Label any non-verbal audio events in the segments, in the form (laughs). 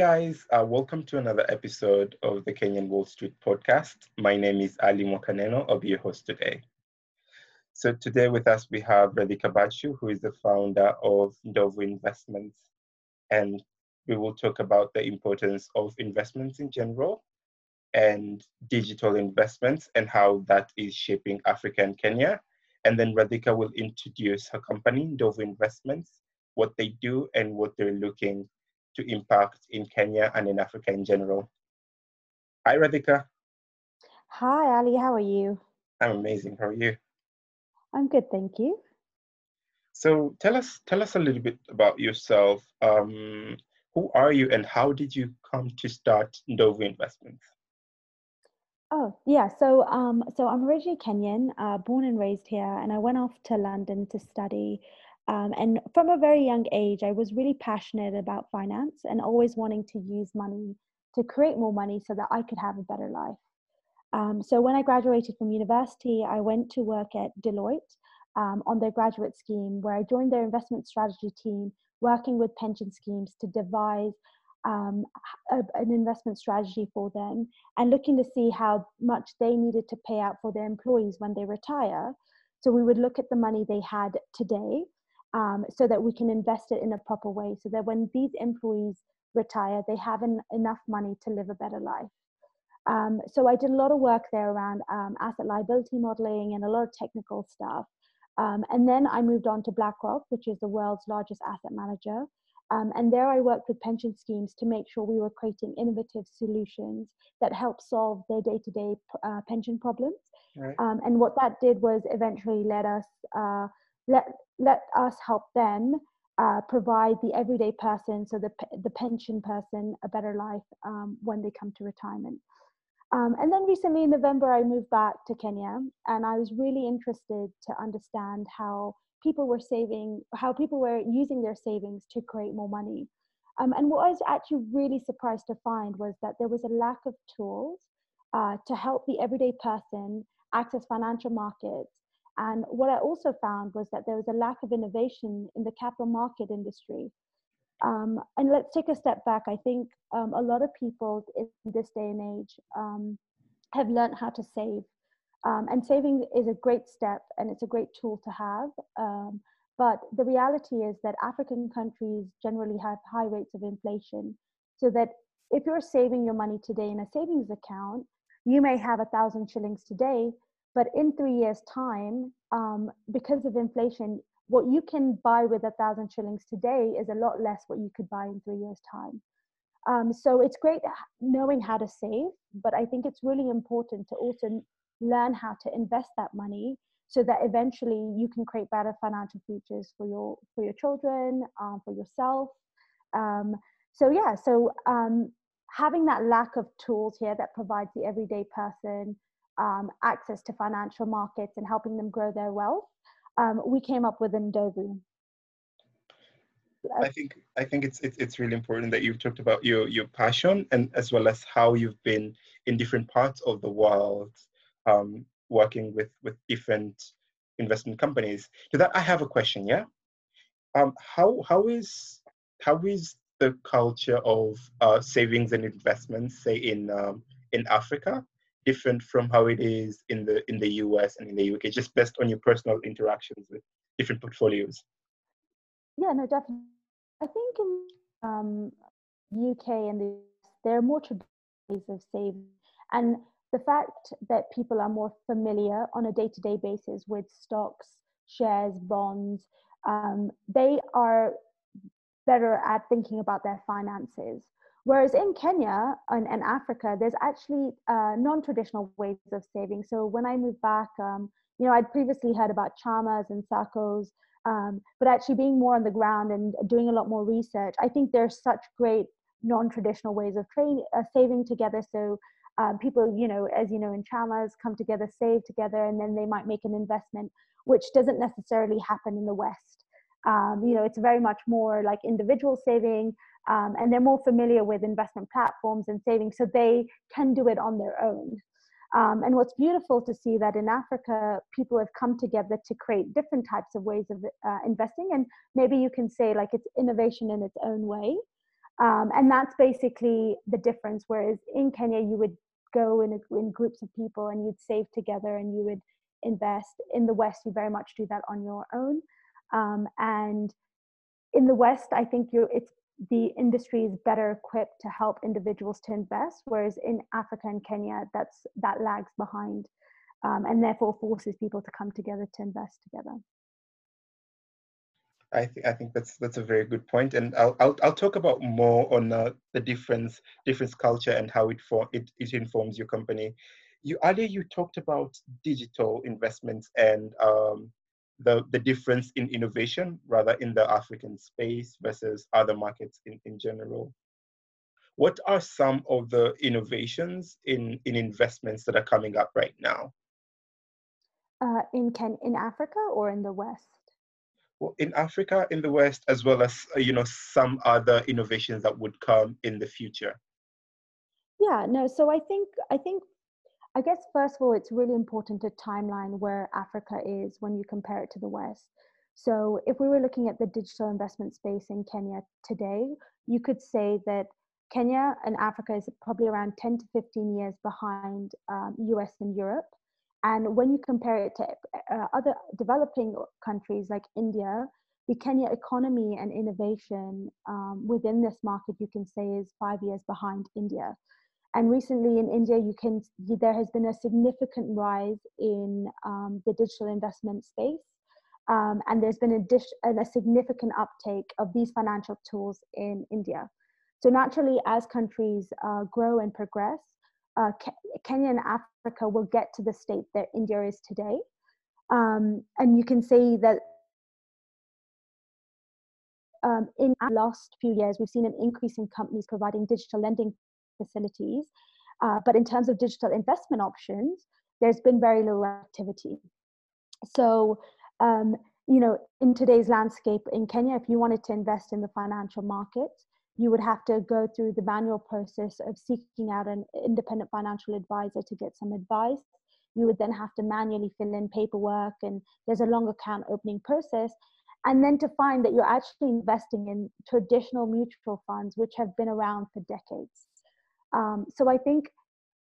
Guys. Uh, welcome to another episode of the Kenyan Wall Street podcast. My name is Ali Mwakaneno. I'll be your host today. So, today with us, we have Radhika Bachu, who is the founder of Ndovu Investments. And we will talk about the importance of investments in general and digital investments and how that is shaping Africa and Kenya. And then Radhika will introduce her company, Ndovu Investments, what they do, and what they're looking to impact in Kenya and in Africa in general. Hi, Radhika. Hi, Ali. How are you? I'm amazing. How are you? I'm good, thank you. So tell us tell us a little bit about yourself. Um, who are you, and how did you come to start Ndovu Investments? Oh, yeah. So, um, so I'm originally Kenyan, uh, born and raised here, and I went off to London to study. Um, and from a very young age, I was really passionate about finance and always wanting to use money to create more money so that I could have a better life. Um, so when I graduated from university, I went to work at Deloitte um, on their graduate scheme, where I joined their investment strategy team, working with pension schemes to devise um, a, an investment strategy for them and looking to see how much they needed to pay out for their employees when they retire. So we would look at the money they had today um, so that we can invest it in a proper way so that when these employees retire, they have enough money to live a better life. Um, so I did a lot of work there around um, asset liability modeling and a lot of technical stuff. Um, and then I moved on to BlackRock, which is the world's largest asset manager. Um, and there I worked with pension schemes to make sure we were creating innovative solutions that help solve their day to day pension problems. Right. Um, and what that did was eventually let us, uh, let, let us help them uh, provide the everyday person, so the, the pension person, a better life um, when they come to retirement. Um, and then recently in November, I moved back to Kenya and I was really interested to understand how people were saving, how people were using their savings to create more money. Um, and what I was actually really surprised to find was that there was a lack of tools uh, to help the everyday person access financial markets. And what I also found was that there was a lack of innovation in the capital market industry. Um, and let's take a step back. I think um, a lot of people in this day and age um, have learned how to save. Um, and saving is a great step and it's a great tool to have. Um, but the reality is that African countries generally have high rates of inflation. So that if you're saving your money today in a savings account, you may have a thousand shillings today, but in three years' time, um, because of inflation, what you can buy with a thousand shillings today is a lot less what you could buy in three years' time. Um, so it's great knowing how to save, but I think it's really important to also learn how to invest that money so that eventually you can create better financial futures for your for your children, um, for yourself. Um, so yeah, so um, having that lack of tools here that provides the everyday person um, access to financial markets and helping them grow their wealth um, we came up with Ndovu. I think I think it's, it's it's really important that you've talked about your your passion and as well as how you've been in different parts of the world um, working with with different investment companies. To that, I have a question. Yeah, um, how how is how is the culture of uh, savings and investments, say in um, in Africa, different from how it is in the in the US and in the UK, just based on your personal interactions with different portfolios? Yeah, no, definitely. I think in um, UK and the US, there are more ways of saving, and the fact that people are more familiar on a day-to-day basis with stocks, shares, bonds, um, they are better at thinking about their finances. Whereas in Kenya and, and Africa, there's actually uh, non-traditional ways of saving. So when I moved back, um, you know, I'd previously heard about chamas and SACCOs, um, but actually being more on the ground and doing a lot more research, I think there's such great non-traditional ways of uh, saving together. So um, people, you know, as you know, in chamas come together, save together, and then they might make an investment, which doesn't necessarily happen in the West. Um, you know, it's very much more like individual saving um, and they're more familiar with investment platforms and savings, so they can do it on their own. Um, and what's beautiful to see that in Africa, people have come together to create different types of ways of uh, investing, and maybe you can say like it's innovation in its own way. Um, and that's basically the difference. Whereas in Kenya, you would go in, a, in groups of people and you'd save together and you would invest. In the West, you very much do that on your own. Um, and in the West, I think you it's the industry is better equipped to help individuals to invest, whereas in Africa and Kenya, that's that lags behind, um, and therefore forces people to come together to invest together. I think I think that's that's a very good point, and I'll I'll, I'll talk about more on uh, the difference difference culture and how it for it, it informs your company. You earlier you talked about digital investments and um, the the difference in innovation rather in the African space versus other markets in, in general. What are some of the innovations in in investments that are coming up right now? Uh, in Ken in Africa or in the West? well, in Africa, in the West, as well as uh, you know some other innovations that would come in the future? Yeah, no. So I think I think I guess first of all, it's really important to timeline where Africa is when you compare it to the West. So if we were looking at the digital investment space in Kenya today, you could say that Kenya and Africa is probably around 10 to 15 years behind um, US and Europe. And when you compare it to uh, other developing countries like India, the Kenya economy and innovation um, within this market, you can say, is five years behind India. And recently in India, you can there has been a significant rise in um, the digital investment space, um, and there's been a, dish, a significant uptake of these financial tools in India. So naturally, as countries uh, grow and progress, uh, Kenya and Africa will get to the state that India is today. Um, and you can see that um, in the last few years, we've seen an increase in companies providing digital lending facilities. Uh, but in terms of digital investment options, there's been very little activity. So, um, you know, in today's landscape in Kenya, if you wanted to invest in the financial markets, you would have to go through the manual process of seeking out an independent financial advisor to get some advice. You would then have to manually fill in paperwork, and there's a long account opening process. And then to find that you're actually investing in traditional mutual funds, which have been around for decades. Um, so I think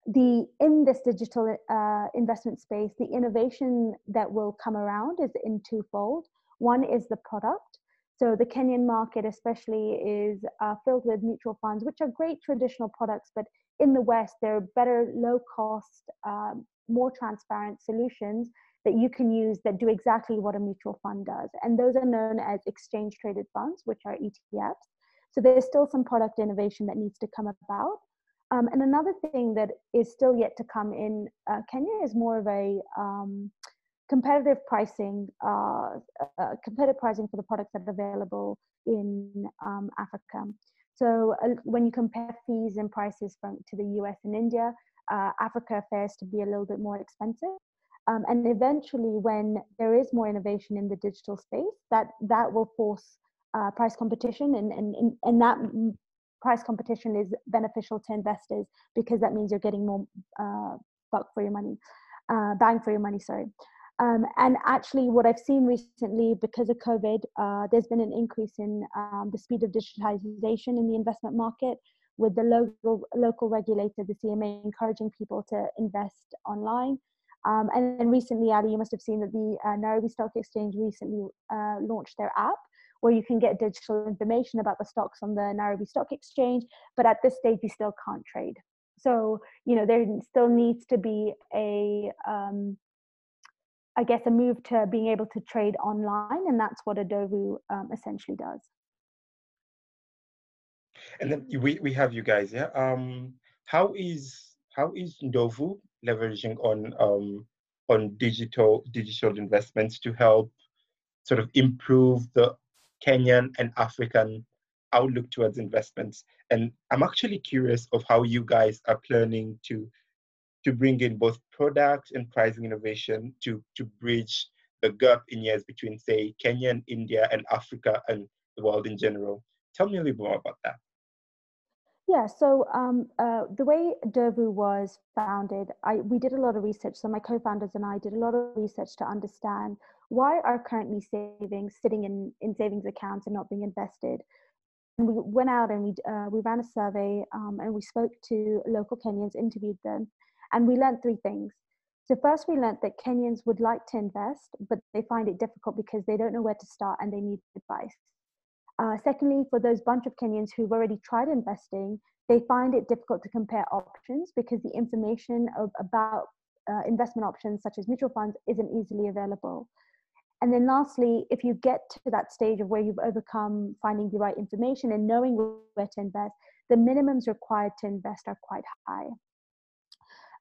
the in this digital uh, investment space, the innovation that will come around is in twofold. One is the product, so the Kenyan market, especially, is uh, filled with mutual funds, which are great traditional products, but in the West, there are better, low cost, um, more transparent solutions that you can use that do exactly what a mutual fund does. And those are known as exchange traded funds, which are ETFs. So there's still some product innovation that needs to come about. Um, and another thing that is still yet to come in uh, Kenya is more of a um, competitive pricing, uh, uh, competitive pricing for the products that are available in um, Africa. So uh, when you compare fees and prices from to the US and India, uh, Africa fares to be a little bit more expensive. Um, and eventually, when there is more innovation in the digital space, that that will force uh, price competition, and and and that price competition is beneficial to investors because that means you're getting more uh, buck for your money, bang for your money. Sorry. Um, and actually, what I've seen recently because of COVID, uh, there's been an increase in um, the speed of digitization in the investment market, with the local local regulator, the CMA, encouraging people to invest online. Um, and then recently, Ali, you must have seen that the uh, Nairobi Stock Exchange recently uh, launched their app where you can get digital information about the stocks on the Nairobi Stock Exchange, but at this stage, you still can't trade. So, you know, there still needs to be a um, I guess, a move to being able to trade online, and that's what Ndovu um, essentially does. And then we, we have you guys, yeah. Um, how is how is Ndovu leveraging on um, on digital digital investments to help sort of improve the Kenyan and African outlook towards investments? And I'm actually curious of how you guys are planning to to bring in both product and pricing innovation to, to bridge the gap in years between, say, Kenya and India and Africa and the world in general. Tell me a little more about that. Yeah, so um, uh, the way Ndovu was founded, I, we did a lot of research. So my co-founders and I did a lot of research to understand why are currently savings sitting in, in savings accounts and not being invested. And we went out and we uh, we ran a survey um, and we spoke to local Kenyans, interviewed them, and we learned three things. So first, we learned that Kenyans would like to invest, but they find it difficult because they don't know where to start and they need advice. Uh, secondly, for those bunch of Kenyans who've already tried investing, they find it difficult to compare options because the information of, about uh, investment options such as mutual funds isn't easily available. And then lastly, if you get to that stage of where you've overcome finding the right information and knowing where to invest, the minimums required to invest are quite high.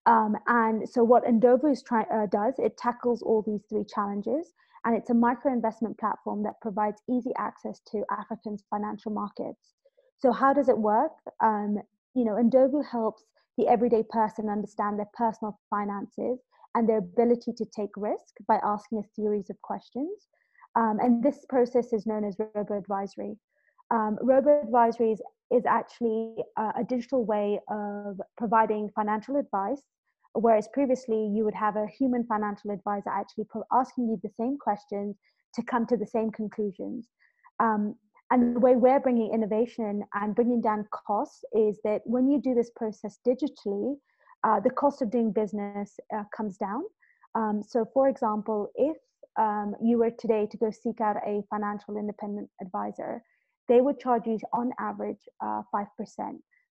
Um, and so what Ndovu is try, uh, does, it tackles all these three challenges and it's a micro investment platform that provides easy access to Africans' financial markets. So how does it work? Um, you know, Ndovu helps the everyday person understand their personal finances and their ability to take risk by asking a series of questions. Um, and this process is known as robo advisory. Um, robo advisory is, is actually a digital way of providing financial advice, whereas previously you would have a human financial advisor actually asking you the same questions to come to the same conclusions. Um, and the way we're bringing innovation and bringing down costs is that when you do this process digitally, uh, the cost of doing business uh, comes down. Um, so, for example, if um, you were today to go seek out a financial independent advisor, they would charge you on average uh, 5%.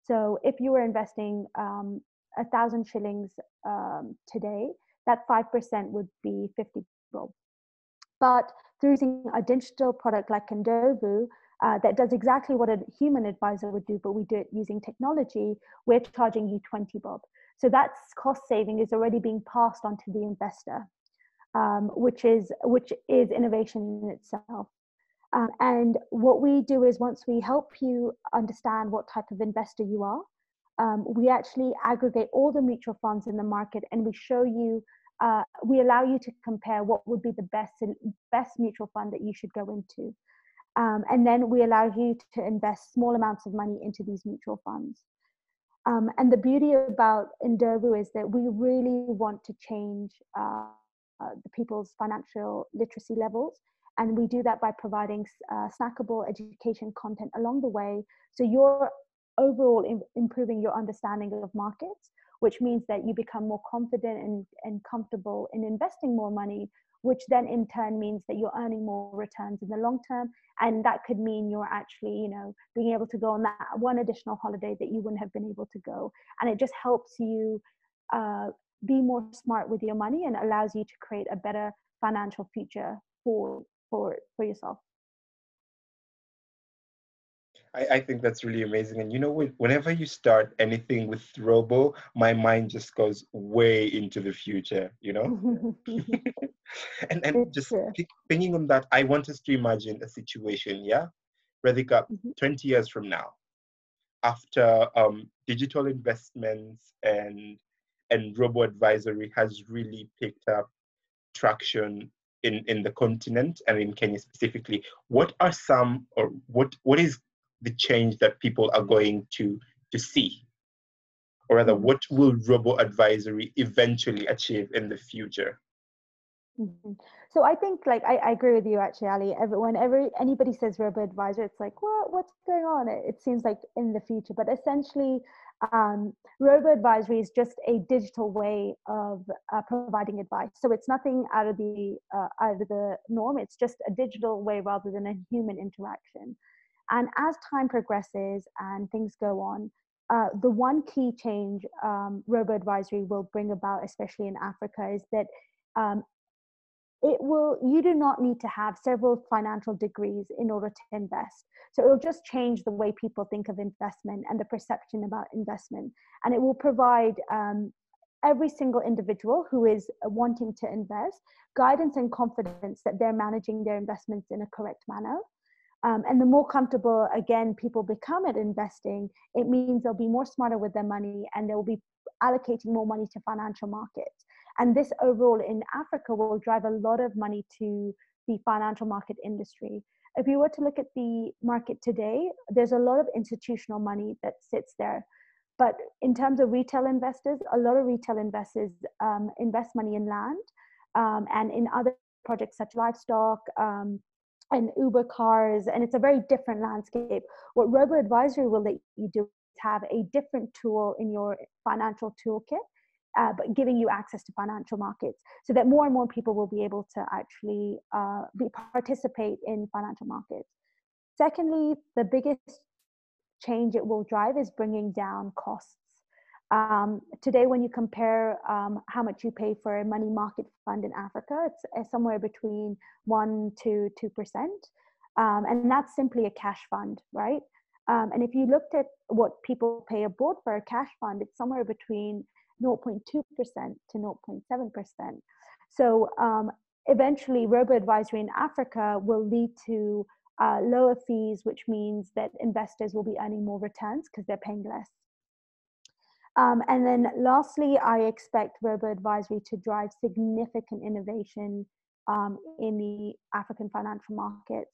So, if you were investing um, a thousand shillings um, today, that 5% would be 50 bob. But through using a digital product like Ndovu, uh, that does exactly what a human advisor would do, but we do it using technology, we're charging you 20 bob. So that cost saving is already being passed on to the investor, um, which is which is innovation in itself. Um, and what we do is once we help you understand what type of investor you are, um, we actually aggregate all the mutual funds in the market and we show you, uh, we allow you to compare what would be the best best mutual fund that you should go into. Um, and then we allow you to invest small amounts of money into these mutual funds. Um, and the beauty about Ndovu is that we really want to change uh, uh, the people's financial literacy levels. And we do that by providing uh, snackable education content along the way. So you're overall in, improving your understanding of markets, which means that you become more confident and, and comfortable in investing more money, which then in turn means that you're earning more returns in the long term. And that could mean you're actually you know being able to go on that one additional holiday that you wouldn't have been able to go. And it just helps you uh, be more smart with your money and allows you to create a better financial future for for for yourself I, I think that's really amazing. And you know, whenever you start anything with Robo, my mind just goes way into the future, you know? (laughs) (laughs) and and just thinking on that, I want us to imagine a situation, yeah? Radhika, mm-hmm. 20 years from now, after um, digital investments and and robo advisory has really picked up traction in, in the continent and in Kenya specifically, what are some or what what is the change that people are going to to see? Or rather, what will robo advisory eventually achieve in the future? Mm-hmm. So I think, like, I, I, agree with you actually, Ali. Every, whenever anybody says robo advisor, it's like, what, what's going on? It, it seems like in the future, but essentially, um, robo advisory is just a digital way of uh, providing advice. So it's nothing out of the uh, out of the norm. It's just a digital way rather than a human interaction. And as time progresses and things go on, uh, the one key change um, robo advisory will bring about, especially in Africa, is that um, it will you do not need to have several financial degrees in order to invest. So it will just change the way people think of investment and the perception about investment. And it will provide um, every single individual who is wanting to invest guidance and confidence that they're managing their investments in a correct manner um, and the more comfortable again people become at investing it means they'll be more smarter with their money and they'll be allocating more money to financial markets and this overall in Africa will drive a lot of money to the financial market industry. If you were to look at the market today, there's a lot of institutional money that sits there. But in terms of retail investors, a lot of retail investors um, invest money in land um, and in other projects such as livestock, um, and Uber cars, and it's a very different landscape. What robo advisory will let you do is have a different tool in your financial toolkit, uh, but giving you access to financial markets so that more and more people will be able to actually uh, be, participate in financial markets. Secondly, the biggest change it will drive is bringing down costs. Um, today, when you compare um, how much you pay for a money market fund in Africa, it's, somewhere between one to two percent, um, and that's simply a cash fund, right? Um, and if you looked at what people pay abroad for a cash fund, it's somewhere between 0.2% to 0.7%. So um, eventually, robo advisory in Africa will lead to uh, lower fees, which means that investors will be earning more returns because they're paying less. Um, and then lastly, I expect robo advisory to drive significant innovation um, in the African financial markets.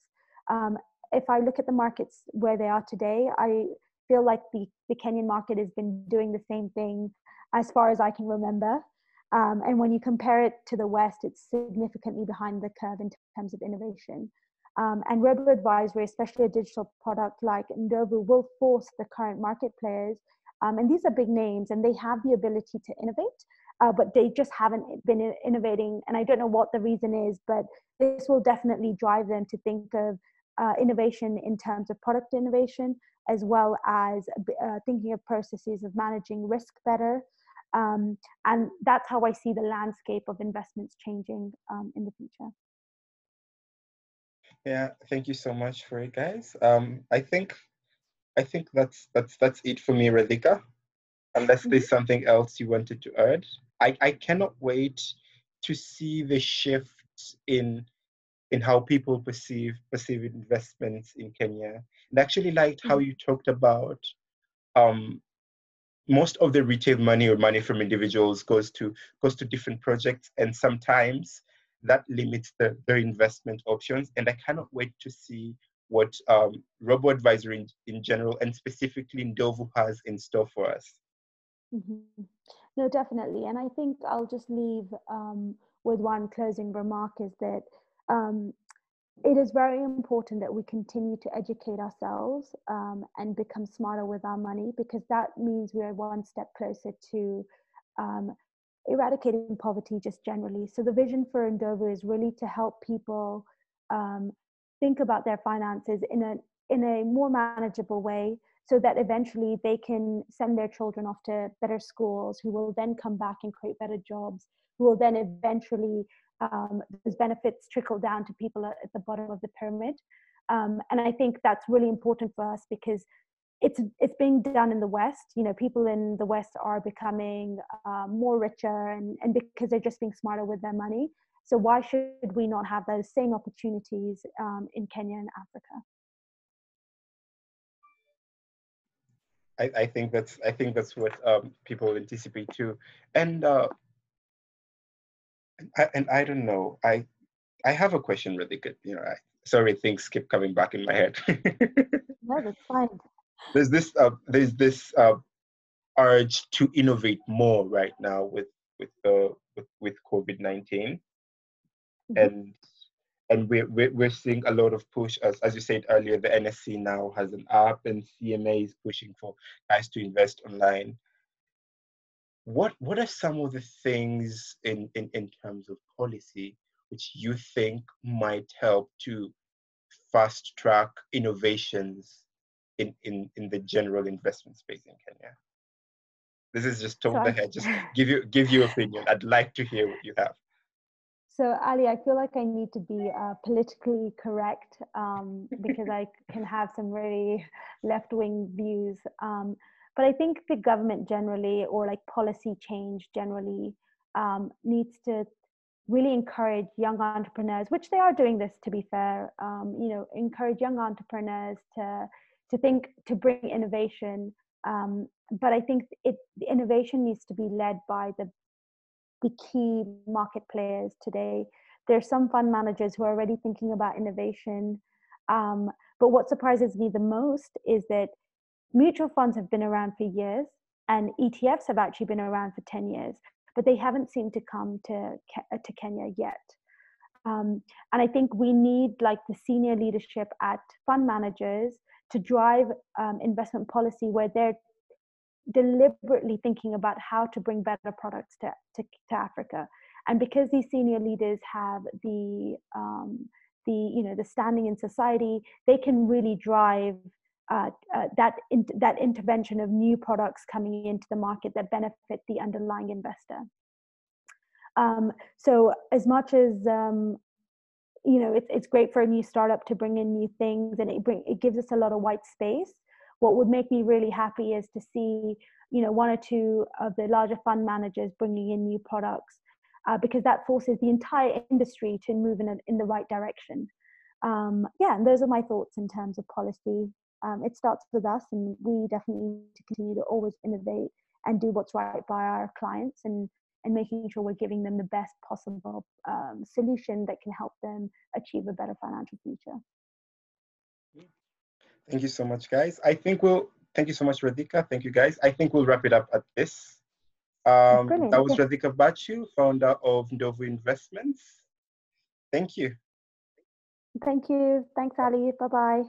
Um, if I look at the markets where they are today, I feel like the, the Kenyan market has been doing the same thing as far as I can remember. Um, and when you compare it to the West, it's significantly behind the curve in terms of innovation. Um, and robo advisory, especially a digital product like Ndovu, will force the current market players um, and these are big names and they have the ability to innovate, uh, but they just haven't been innovating. And I don't know what the reason is, but this will definitely drive them to think of uh, innovation in terms of product innovation, as well as uh, thinking of processes of managing risk better. Um, and that's how I see the landscape of investments changing um, in the future. Yeah, thank you so much for it, guys. Um, I think I think that's that's that's it for me, Radhika. Unless mm-hmm. there's something else you wanted to add. I, I cannot wait to see the shift in in how people perceive perceive investments in Kenya. And actually liked how mm-hmm. you talked about um, most of the retail money or money from individuals goes to goes to different projects and sometimes that limits the, their investment options. And I cannot wait to see what um, robo advisory in, in general and specifically Ndovu has in store for us. Mm-hmm. No, definitely. And I think I'll just leave um, with one closing remark is that um, it is very important that we continue to educate ourselves um, and become smarter with our money because that means we are one step closer to um, eradicating poverty just generally. So the vision for Ndovu is really to help people um, think about their finances in a in a more manageable way so that eventually they can send their children off to better schools who will then come back and create better jobs who will then eventually um, those benefits trickle down to people at, the bottom of the pyramid. Um, and i think that's really important for us because it's it's being done in the west. You know people in the west are becoming uh, more richer and, and because they're just being smarter with their money so why should we not have those same opportunities um, in Kenya and Africa? I, I, think that's I think that's what um, people anticipate too, and uh, I, and I don't know. I I have a question really good. You know, I, sorry, things keep coming back in my head. (laughs) no, that's fine. There's this uh, there's this uh, urge to innovate more right now with with the with, with COVID nineteen, mm-hmm. and and we're, we're, we're seeing a lot of push as, as you said earlier the NSE now has an app and cma is pushing for guys to invest online what what are some of the things in, in, in terms of policy which you think might help to fast track innovations in, in, in the general investment space in Kenya? This is just top so the head. Just give you give your opinion. I'd like to hear what you have. So Ali, I feel like I need to be uh, politically correct um, because I can have some really left-wing views. Um, but I think the government generally, or like policy change generally, um, needs to really encourage young entrepreneurs, which they are doing this to be fair. Um, you know, encourage young entrepreneurs to to think to bring innovation. Um, but I think it innovation needs to be led by the the key market players today. There are some fund managers who are already thinking about innovation. Um, but what surprises me the most is that mutual funds have been around for years and ETFs have actually been around for 10 years, but they haven't seemed to come to, to Kenya yet. Um, and I think we need like the senior leadership at fund managers to drive um, investment policy where they're deliberately thinking about how to bring better products to, to, to Africa. And because these senior leaders have the um, the you know the standing in society, they can really drive uh, uh, that in, that intervention of new products coming into the market that benefit the underlying investor. Um, so as much as um, you know, it's it's great for a new startup to bring in new things, and it bring it gives us a lot of white space. What would make me really happy is to see you know one or two of the larger fund managers bringing in new products uh, because that forces the entire industry to move in a, in the right direction. Um, yeah, and those are my thoughts in terms of policy. Um, it starts with us, and we definitely need to continue to always innovate and do what's right by our clients and and making sure we're giving them the best possible um, solution that can help them achieve a better financial future. Thank you so much, guys. I think we'll, thank you so much, Radhika. Thank you, guys. I think we'll wrap it up at this. Um, that was Radhika Bachu, founder of Ndovu Investments. Thank you. Thank you. Thanks, Ali. Bye bye.